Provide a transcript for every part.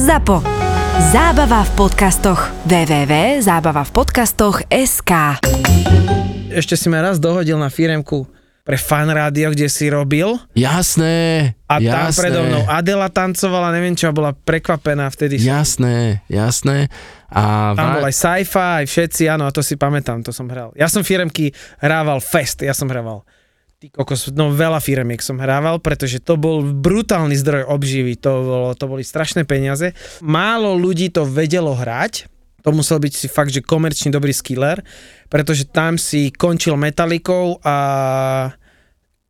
ZAPO. Zábava v podcastoch. www.zábavavpodcastoch.sk Ešte si ma raz dohodil na firemku pre fan rádio, kde si robil Jasné, a tam jasné. predo mnou Adela tancovala, neviem čo, bola prekvapená vtedy. Jasné, jasné. A Tam bol aj sci-fi, aj všetci, áno, a to si pamätám, to som hral. Ja som firemky hrával fest, ja som hrával. Ty kokos, no veľa firemiek som hrával, pretože to bol brutálny zdroj obživy, to, bolo, to boli strašné peniaze. Málo ľudí to vedelo hrať, to musel byť si fakt, že komerčne dobrý skiller, pretože tam si končil metalikou a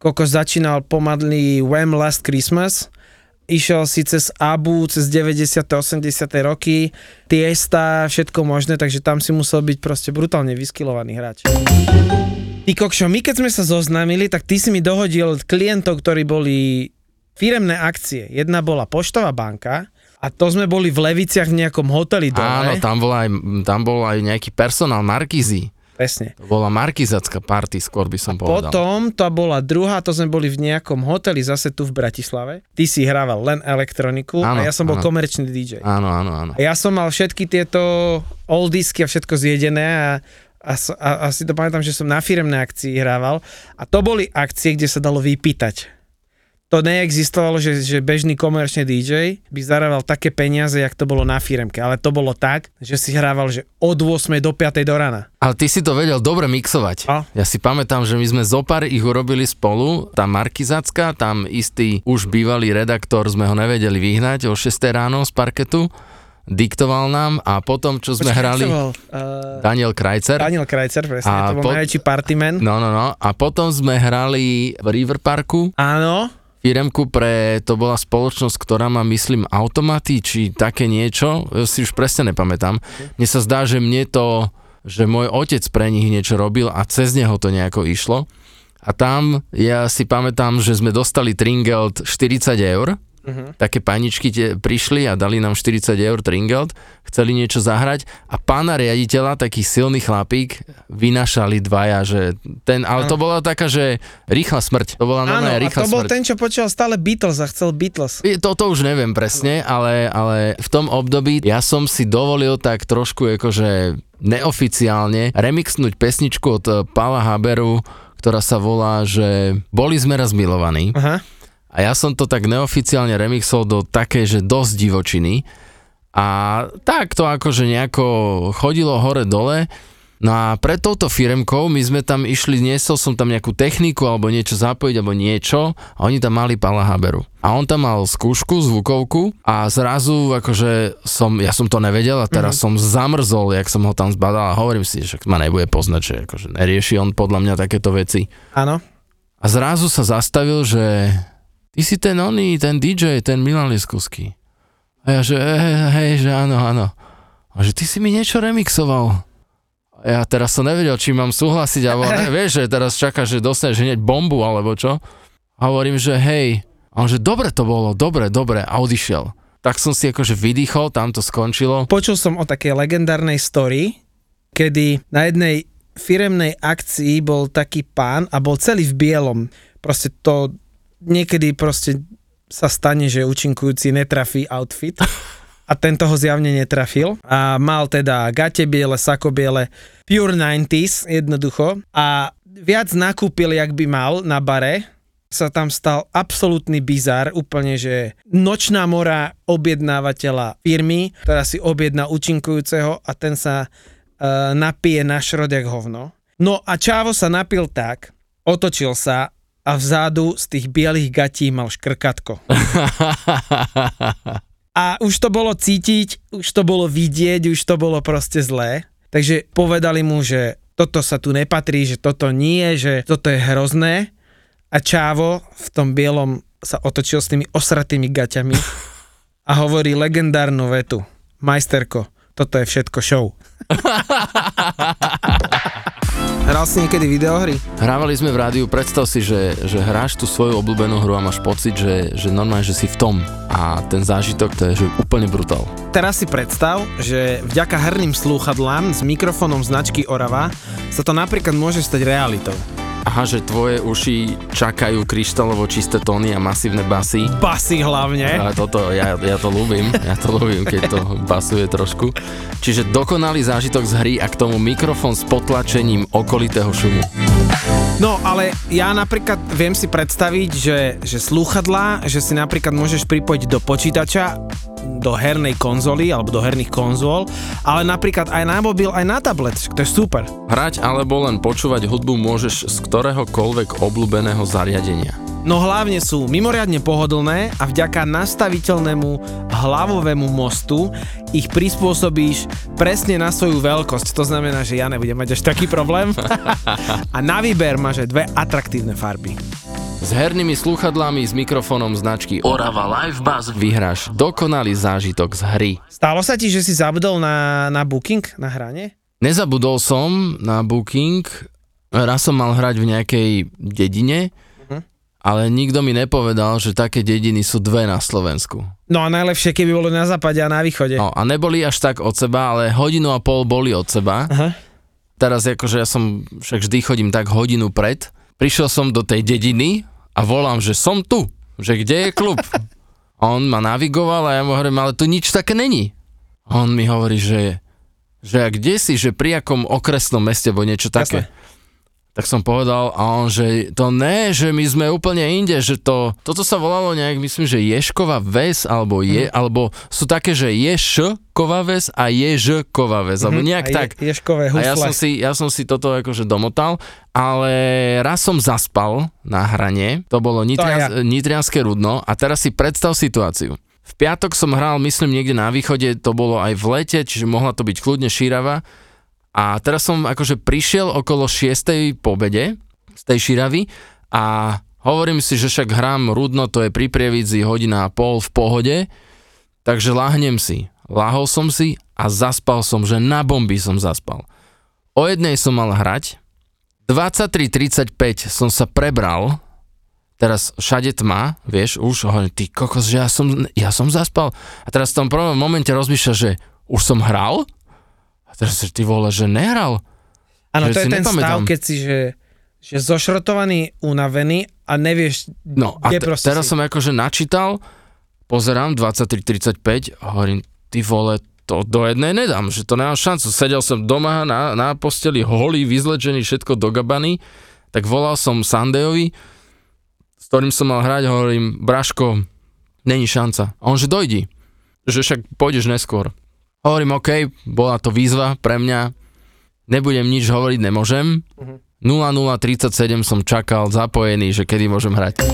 kokos začínal pomadlý Wham Last Christmas, išiel si cez Abu, cez 90. 80. roky, Tiesta, všetko možné, takže tam si musel byť proste brutálne vyskilovaný hráč. Ty kokšo, my keď sme sa zoznámili, tak ty si mi dohodil klientov, ktorí boli firemné akcie. Jedna bola Poštová banka a to sme boli v Leviciach v nejakom hoteli dole. Áno, tam bol, aj, tam bol aj nejaký personál Markízy. Presne. To bola markizacká party, skôr by som povedal. Potom to bola druhá, to sme boli v nejakom hoteli zase tu v Bratislave. Ty si hrával len elektroniku Áno, a ja som bol áno. komerčný DJ. Áno, áno, áno. A ja som mal všetky tieto oldisky a všetko zjedené a, a, a, a si to pamätám, že som na firemnej akcii hrával a to boli akcie, kde sa dalo vypýtať. To neexistovalo, že, že bežný komerčný DJ by zarával také peniaze, jak to bolo na firemke, ale to bolo tak, že si hrával, že od 8 do 5 do rana. Ale ty si to vedel dobre mixovať. A? Ja si pamätám, že my sme zopár ich urobili spolu, tá Markizacká, tam istý už bývalý redaktor, sme ho nevedeli vyhnať o 6 ráno z parketu, diktoval nám a potom, čo sme Počkaj, hrali, volal? Uh, Daniel Krajcer, Daniel Krajcer, presne, A to bol po- najväčší partyman. no, no, no, a potom sme hrali v River Parku, Áno, firemku pre, to bola spoločnosť, ktorá má, myslím, automaty, či také niečo, ja si už presne nepamätám. Mne sa zdá, že mne to, že môj otec pre nich niečo robil a cez neho to nejako išlo. A tam, ja si pamätám, že sme dostali Tringelt 40 eur, Mhm. také paničky tie prišli a dali nám 40 eur Tringelt, chceli niečo zahrať a pána riaditeľa, taký silný chlapík, vynašali dvaja, že ten, ale to bola taká, že rýchla smrť, to bola normálne rýchla to bol smrť. ten, čo počúval stále Beatles a chcel Beatles. Je- To, to už neviem presne, ale, ale v tom období ja som si dovolil tak trošku akože neoficiálne remixnúť pesničku od eh, Pala Haberu, ktorá sa volá, že boli sme raz milovaní. Aha. A ja som to tak neoficiálne remixol do také, že dosť divočiny. A tak to akože nejako chodilo hore-dole. No a pre touto firemkou my sme tam išli, niesol som tam nejakú techniku alebo niečo zapojiť alebo niečo a oni tam mali Pala Haberu. A on tam mal skúšku, zvukovku a zrazu akože som, ja som to nevedel a teraz som zamrzol, jak som ho tam zbadal a hovorím si, že ma nebude poznať, že akože nerieši on podľa mňa takéto veci. Áno. A zrazu sa zastavil, že ty si ten oný, ten DJ, ten Milan Lieskovský. A ja, že hej, hej, že áno, áno. A že ty si mi niečo remixoval. A ja teraz som nevedel, či mám súhlasiť, alebo ne, vieš, že teraz čaká, že dostaneš hneď bombu, alebo čo. A hovorím, že hej. A on, že dobre to bolo, dobre, dobre, a odišiel. Tak som si akože vydýchol, tam to skončilo. Počul som o takej legendárnej story, kedy na jednej firemnej akcii bol taký pán a bol celý v bielom. Proste to niekedy proste sa stane, že účinkujúci netrafí outfit a tento ho zjavne netrafil. A mal teda gate biele, sako biele, pure 90s jednoducho. A viac nakúpil, jak by mal na bare, sa tam stal absolútny bizar, úplne, že nočná mora objednávateľa firmy, ktorá si objedná účinkujúceho a ten sa uh, napije na šrod jak hovno. No a Čávo sa napil tak, otočil sa a vzadu z tých bielých gatí mal škrkatko. A už to bolo cítiť, už to bolo vidieť, už to bolo proste zlé. Takže povedali mu, že toto sa tu nepatrí, že toto nie, že toto je hrozné. A Čávo v tom bielom sa otočil s tými osratými gaťami a hovorí legendárnu vetu. Majsterko, toto je všetko show. Hral si niekedy videohry? Hrávali sme v rádiu, predstav si, že, že hráš tú svoju obľúbenú hru a máš pocit, že, že normálne, že si v tom. A ten zážitok to je že úplne brutál. Teraz si predstav, že vďaka herným slúchadlám s mikrofónom značky Orava sa to napríklad môže stať realitou. Aha, že tvoje uši čakajú kryštálovo čisté tóny a masívne basy. Basy hlavne. A toto, ja, ja to ľúbim, ja to ľúbim, keď to basuje trošku. Čiže dokonalý zážitok z hry a k tomu mikrofón s potlačením okolitého šumu. No, ale ja napríklad viem si predstaviť, že, že slúchadlá, že si napríklad môžeš pripojiť do počítača, do hernej konzoly alebo do herných konzol, ale napríklad aj na mobil, aj na tablet, to je super. Hrať alebo len počúvať hudbu môžeš z ktoréhokoľvek obľúbeného zariadenia. No hlavne sú mimoriadne pohodlné a vďaka nastaviteľnému hlavovému mostu ich prispôsobíš presne na svoju veľkosť. To znamená, že ja nebudem mať až taký problém. a na výber máš aj dve atraktívne farby. S hernými slúchadlami s mikrofónom značky Orava Live vyhráš dokonalý zážitok z hry. Stalo sa ti, že si zabudol na, na booking, na hranie? Nezabudol som na booking, raz som mal hrať v nejakej dedine, ale nikto mi nepovedal, že také dediny sú dve na Slovensku. No a najlepšie, keby boli na západe a na východe. No a neboli až tak od seba, ale hodinu a pol boli od seba. Aha. Teraz akože ja som, však vždy chodím tak hodinu pred, prišiel som do tej dediny a volám, že som tu, že kde je klub. A on ma navigoval a ja mu hovorím, ale tu nič také není. A on mi hovorí, že, že a kde si, že pri akom okresnom meste, bo niečo také. Jasné. Tak som povedal a on, že to ne, že my sme úplne inde, že to, toto sa volalo nejak, myslím, že Ješková ves, alebo je, Mhm. alebo sú také, že Ješková ves a Ježková ves, alebo nejak Mhm. A tak. Je, ješkové A husle. ja som, si, ja som si toto akože domotal, ale raz som zaspal na hranie, to bolo Nitrians, ja. Nitrianské rudno a teraz si predstav situáciu. V piatok som hral, myslím, niekde na východe, to bolo aj v lete, čiže mohla to byť kľudne šírava. A teraz som akože prišiel okolo 6. pobede z tej širavy a hovorím si, že však hrám rudno, to je pri Prievidzi hodina a pol v pohode, takže láhnem si. Láhol som si a zaspal som, že na bomby som zaspal. O jednej som mal hrať, 23.35 som sa prebral, teraz všade tma, vieš, už hovorím, ty kokos, že ja som, ja som zaspal. A teraz v tom prvom momente rozmýšľa, že už som hral? A teraz, že ty vole, že nehral. Áno, to je si ten stav, nepamätám. keď si, že, že zošrotovaný, unavený a nevieš, No a kde te, proste teraz si. som akože načítal, pozerám 23.35 a hovorím, ty vole, to do jednej nedám, že to nemám šancu. Sedel som doma na, na posteli, holý, vyzlečený, všetko dogabaný, tak volal som Sandejovi, s ktorým som mal hrať, hovorím, Braško, není šanca. A on, že dojdi, že však pôjdeš neskôr. Hovorím, OK, bola to výzva pre mňa, nebudem nič hovoriť, nemôžem. 0037 som čakal zapojený, že kedy môžem hrať.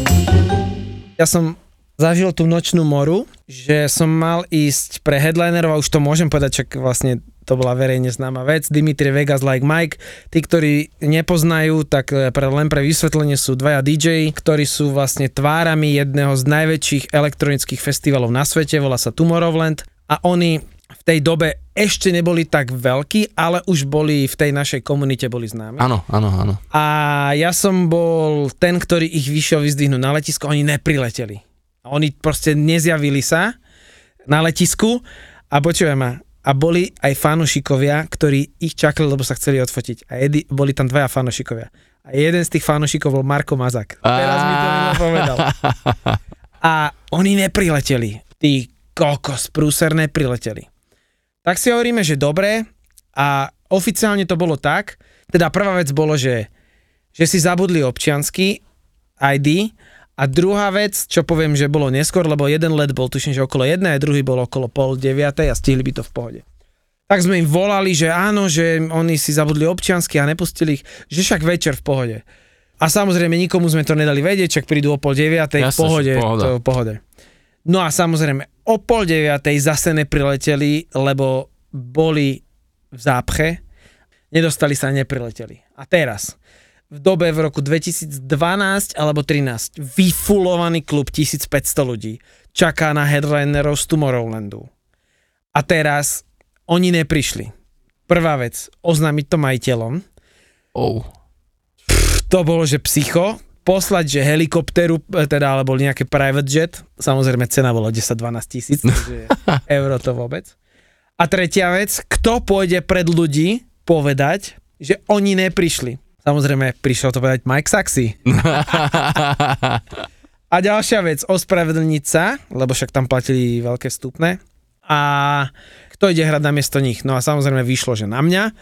Ja som zažil tú nočnú moru, že som mal ísť pre headlinerov a už to môžem povedať, čak vlastne to bola verejne známa vec. Dimitri Vegas like Mike. Tí, ktorí nepoznajú, tak eh, pre, len pre vysvetlenie sú dvaja DJ, ktorí sú vlastne tvárami jedného z najväčších elektronických festivalov na svete, volá sa Tomorrowland a oni v tej dobe ešte neboli tak veľkí, ale už boli v tej našej komunite boli známi. Áno, áno, áno. A ja som bol ten, ktorý ich vyšiel vyzdvihnúť na letisko, oni neprileteli. Oni proste nezjavili sa na letisku a počujem ma, a boli aj fanušikovia, ktorí ich čakali, lebo sa chceli odfotiť. A jedi, boli tam dvaja fanušikovia. A jeden z tých fanušikov bol Marko Mazak. Teraz mi to povedal. A oni neprileteli. Tí kokos, prúser neprileteli. Tak si hovoríme, že dobre. A oficiálne to bolo tak. Teda prvá vec bolo, že, že si zabudli občiansky ID a druhá vec, čo poviem, že bolo neskôr, lebo jeden let bol tuším, že okolo jednej a druhý bol okolo pol deviatej a stihli by to v pohode. Tak sme im volali, že áno, že oni si zabudli občiansky a nepustili ich, že však večer v pohode. A samozrejme nikomu sme to nedali vedieť, čak prídu o pol deviatej v pohode. že pohoda. To v pohode. No a samozrejme o pol deviatej zase neprileteli, lebo boli v zápche, nedostali sa a neprileteli. A teraz, v dobe v roku 2012 alebo 13 vyfulovaný klub 1500 ľudí čaká na headlinerov z Tomorrowlandu. A teraz oni neprišli. Prvá vec, oznámiť to majiteľom. Oh. To bolo, že psycho, poslať, že helikopteru, e, teda, alebo nejaké private jet, samozrejme cena bola 10-12 tisíc, takže euro to vôbec. A tretia vec, kto pôjde pred ľudí povedať, že oni neprišli. Samozrejme, prišiel to povedať Mike Saxy. A ďalšia vec, ospravedlniť sa, lebo však tam platili veľké vstupné. A kto ide hrať na miesto nich? No a samozrejme vyšlo, že na mňa.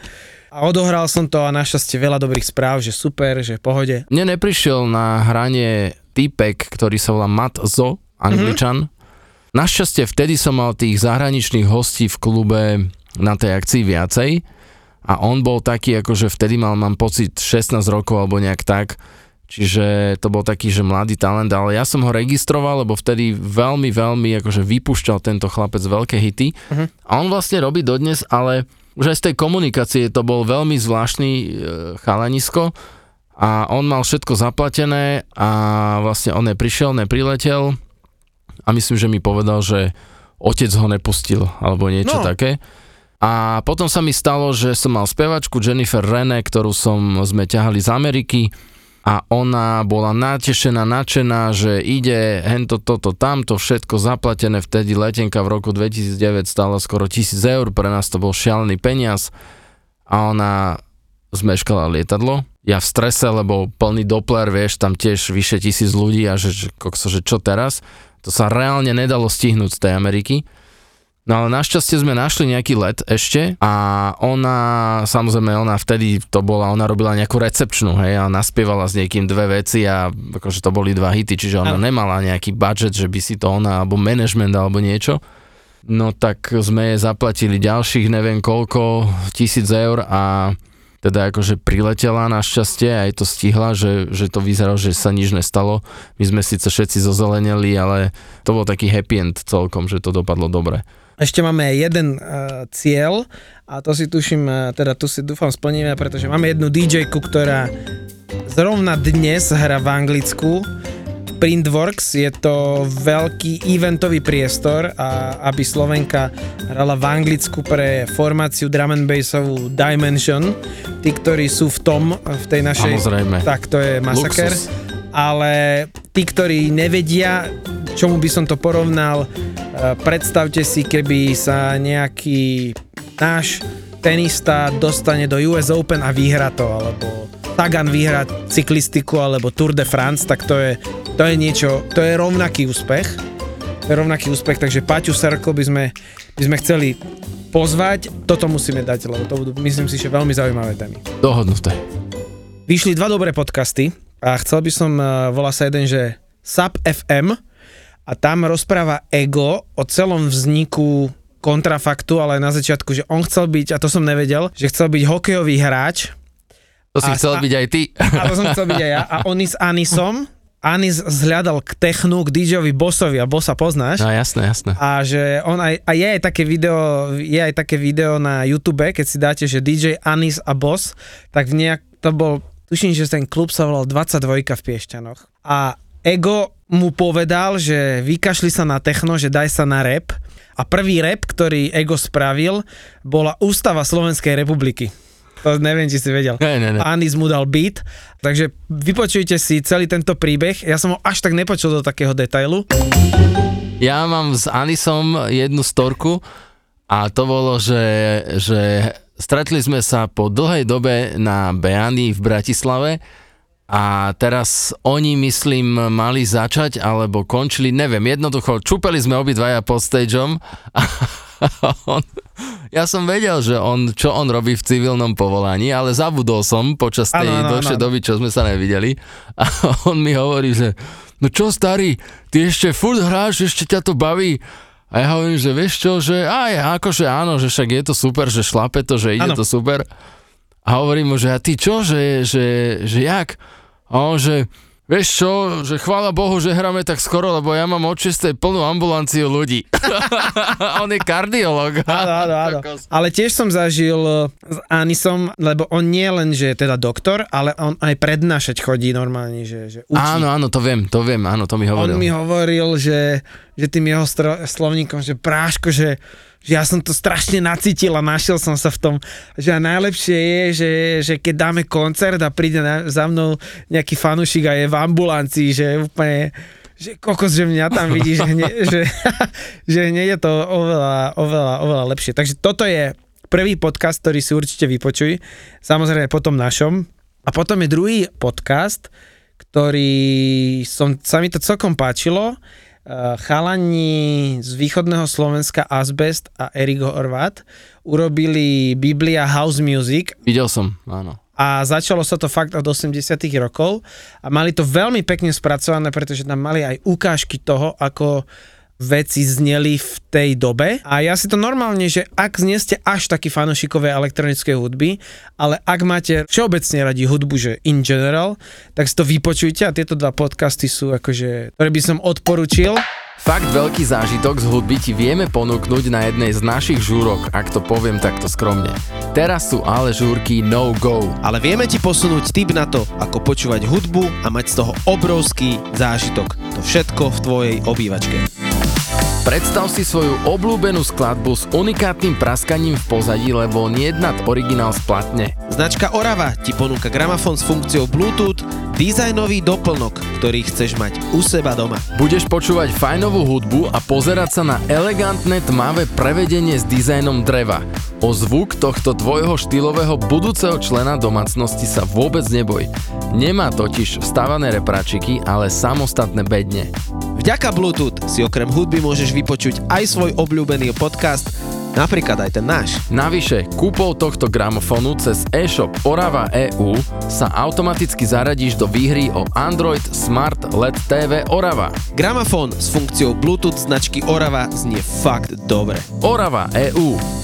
A odohral som to a našťastie veľa dobrých správ, že super, že pohode. Mne neprišiel na hranie týpek, ktorý sa volá Matt Zo, angličan. Mm-hmm. Našťastie vtedy som mal tých zahraničných hostí v klube na tej akcii viacej a on bol taký, akože vtedy mal, mám pocit, 16 rokov alebo nejak tak, čiže to bol taký, že mladý talent, ale ja som ho registroval, lebo vtedy veľmi, veľmi akože vypúšťal tento chlapec veľké hity Mhm. a on vlastne robí dodnes, ale už aj z tej komunikácie to bol veľmi zvláštny e, chalanisko a on mal všetko zaplatené a vlastne on neprišiel, nepriletel a myslím, že mi povedal, že otec ho nepustil alebo niečo No. také. A potom sa mi stalo, že som mal spevačku Jennifer Rene, ktorú som, sme ťahali z Ameriky a ona bola natešená, nadšená, že ide hento, toto, tamto, všetko zaplatené. Vtedy letenka v roku 2009 stála skoro 1000 eur, pre nás to bol šialený peniaz a ona zmeškala lietadlo. Ja v strese, lebo plný Doppler, vieš, tam tiež vyše tisíc ľudí a že, že, kokso, že čo teraz? To sa reálne nedalo stihnúť z tej Ameriky. No ale našťastie sme našli nejaký let ešte a ona, samozrejme ona vtedy to bola, ona robila nejakú recepčnú, hej, a naspievala s niekým dve veci a akože to boli dva hity, čiže ona nemala nejaký budget, že by si to ona, alebo management, alebo niečo. No tak sme jej zaplatili ďalších neviem koľko, tisíc eur a teda akože priletela našťastie, aj to stihla, že, že to vyzeralo, že sa nič nestalo. My sme síce všetci zozeleneli, ale to bol taký happy end celkom, že to dopadlo dobre. Ešte máme jeden uh, cieľ a to si tuším, uh, teda tu si dúfam splníme, pretože máme jednu dj ktorá zrovna dnes hra v Anglicku. Printworks je to veľký eventový priestor a aby Slovenka hrala v Anglicku pre formáciu drum and bassovú Dimension. Tí, ktorí sú v tom, v tej našej... Samozrejme. Tak, to je masaker. Luxus. Ale tí, ktorí nevedia, čomu by som to porovnal, predstavte si, keby sa nejaký náš tenista dostane do US Open a vyhra to, alebo Sagan vyhra cyklistiku alebo Tour de France, tak to je, to je niečo, to je rovnaký úspech. To je rovnaký úspech, takže Paťu Sarko by sme, by sme chceli pozvať, toto musíme dať, lebo to budú, myslím si, že veľmi zaujímavé témy. Dohodnuté. Vyšli dva dobré podcasty a chcel by som, uh, volá sa jeden, že Sub FM a tam rozpráva Ego o celom vzniku kontrafaktu, ale na začiatku, že on chcel byť, a to som nevedel, že chcel byť hokejový hráč To si A- chcel a- byť aj ty. a to som chcel byť aj ja a oni s Anisom Anis zhľadal k technu, k DJovi Bossovi a Bossa poznáš. No jasné, jasné. A že on aj, a je aj také video, je aj také video na YouTube, keď si dáte, že DJ Anis a Boss, tak v nejak, to bol, tuším, že ten klub sa volal 22 v Piešťanoch. A Ego mu povedal, že vykašli sa na techno, že daj sa na rap. A prvý rap, ktorý Ego spravil, bola Ústava Slovenskej republiky. To neviem, či si vedel. Ne, ne, ne. Anis mu dal beat, takže vypočujte si celý tento príbeh. Ja som ho až tak nepočul do takého detailu. Ja mám s Anisom jednu storku a to bolo, že, že stretli sme sa po dlhej dobe na Beani v Bratislave a teraz oni, myslím, mali začať alebo končili, neviem, jednoducho, čupeli sme obidvaja pod stageom a on, ja som vedel, že on, čo on robí v civilnom povolaní, ale zabudol som počas tej áno, dlhšej doby, čo sme sa nevideli a on mi hovorí, že no čo starý, ty ešte furt hráš, ešte ťa to baví a ja hovorím, že vieš čo, že aj, akože áno, že však je to super, že šlape to, že ide Áno. to super. A hovorím mu, že a ty čo, že, že, že jak? A on, že vieš čo, že chvála Bohu, že hráme tak skoro, lebo ja mám od 6. plnú ambulanciu ľudí. on je kardiolog. Áno, áno, áno. Ale tiež som zažil s Anisom, lebo on nie len, že je teda doktor, ale on aj prednášať chodí normálne, že, že učí. Áno, áno, to viem, to viem, áno, to mi On hovoril. mi hovoril, že, že tým jeho stro, slovníkom, že práško, že, že ja som to strašne nacítil a našiel som sa v tom, že a najlepšie je, že, že keď dáme koncert a príde na, za mnou nejaký fanúšik a je v ambulancii, že úplne že kokos, že mňa tam vidí, že, hne, že, že hneď je to oveľa, oveľa, oveľa lepšie. Takže toto je prvý podcast, ktorý si určite vypočuj. Samozrejme po tom našom, A potom je druhý podcast, ktorý som, sa mi to celkom páčilo. Uh, chalani z východného Slovenska Asbest a Erik Horvat urobili Biblia House Music Videl som, áno. a začalo sa to fakt od 80 rokov a mali to veľmi pekne spracované, pretože tam mali aj ukážky toho, ako veci zneli v tej dobe a ja si to normálne, že ak nie ste až takí fanošikovej elektronickej hudby, ale ak máte všeobecne radi hudbu, že in general, tak si to vypočujte a tieto dva podcasty sú akože, ktoré by som odporučil. Fakt veľký zážitok z hudby ti vieme ponúknuť na jednej z našich žúrok, ak to poviem takto skromne. Teraz sú ale žúrky no go. Ale vieme ti posunúť tip na to, ako počúvať hudbu a mať z toho obrovský zážitok. To všetko v tvojej obývačke. Predstav si svoju obľúbenú skladbu s unikátnym praskaním v pozadí, lebo nejednat originál splatne. Značka Orava ti ponúka gramofón s funkciou Bluetooth, dizajnový doplnok, ktorý chceš mať u seba doma. Budeš počúvať fajnovú hudbu a pozerať sa na elegantné tmavé prevedenie s dizajnom dreva. O zvuk tohto tvojho štýlového budúceho člena domácnosti sa vôbec neboj. Nemá totiž vstávané repračiky, ale samostatné bedne. Vďaka Bluetooth si okrem hudby môžeš vypočuť aj svoj obľúbený podcast, napríklad aj ten náš. Navyše, kúpou tohto gramofónu cez e-shop Orava EU sa automaticky zaradíš do výhry o Android Smart LED TV Orava. Gramofón s funkciou Bluetooth značky Orava znie fakt dobre. Orava EU.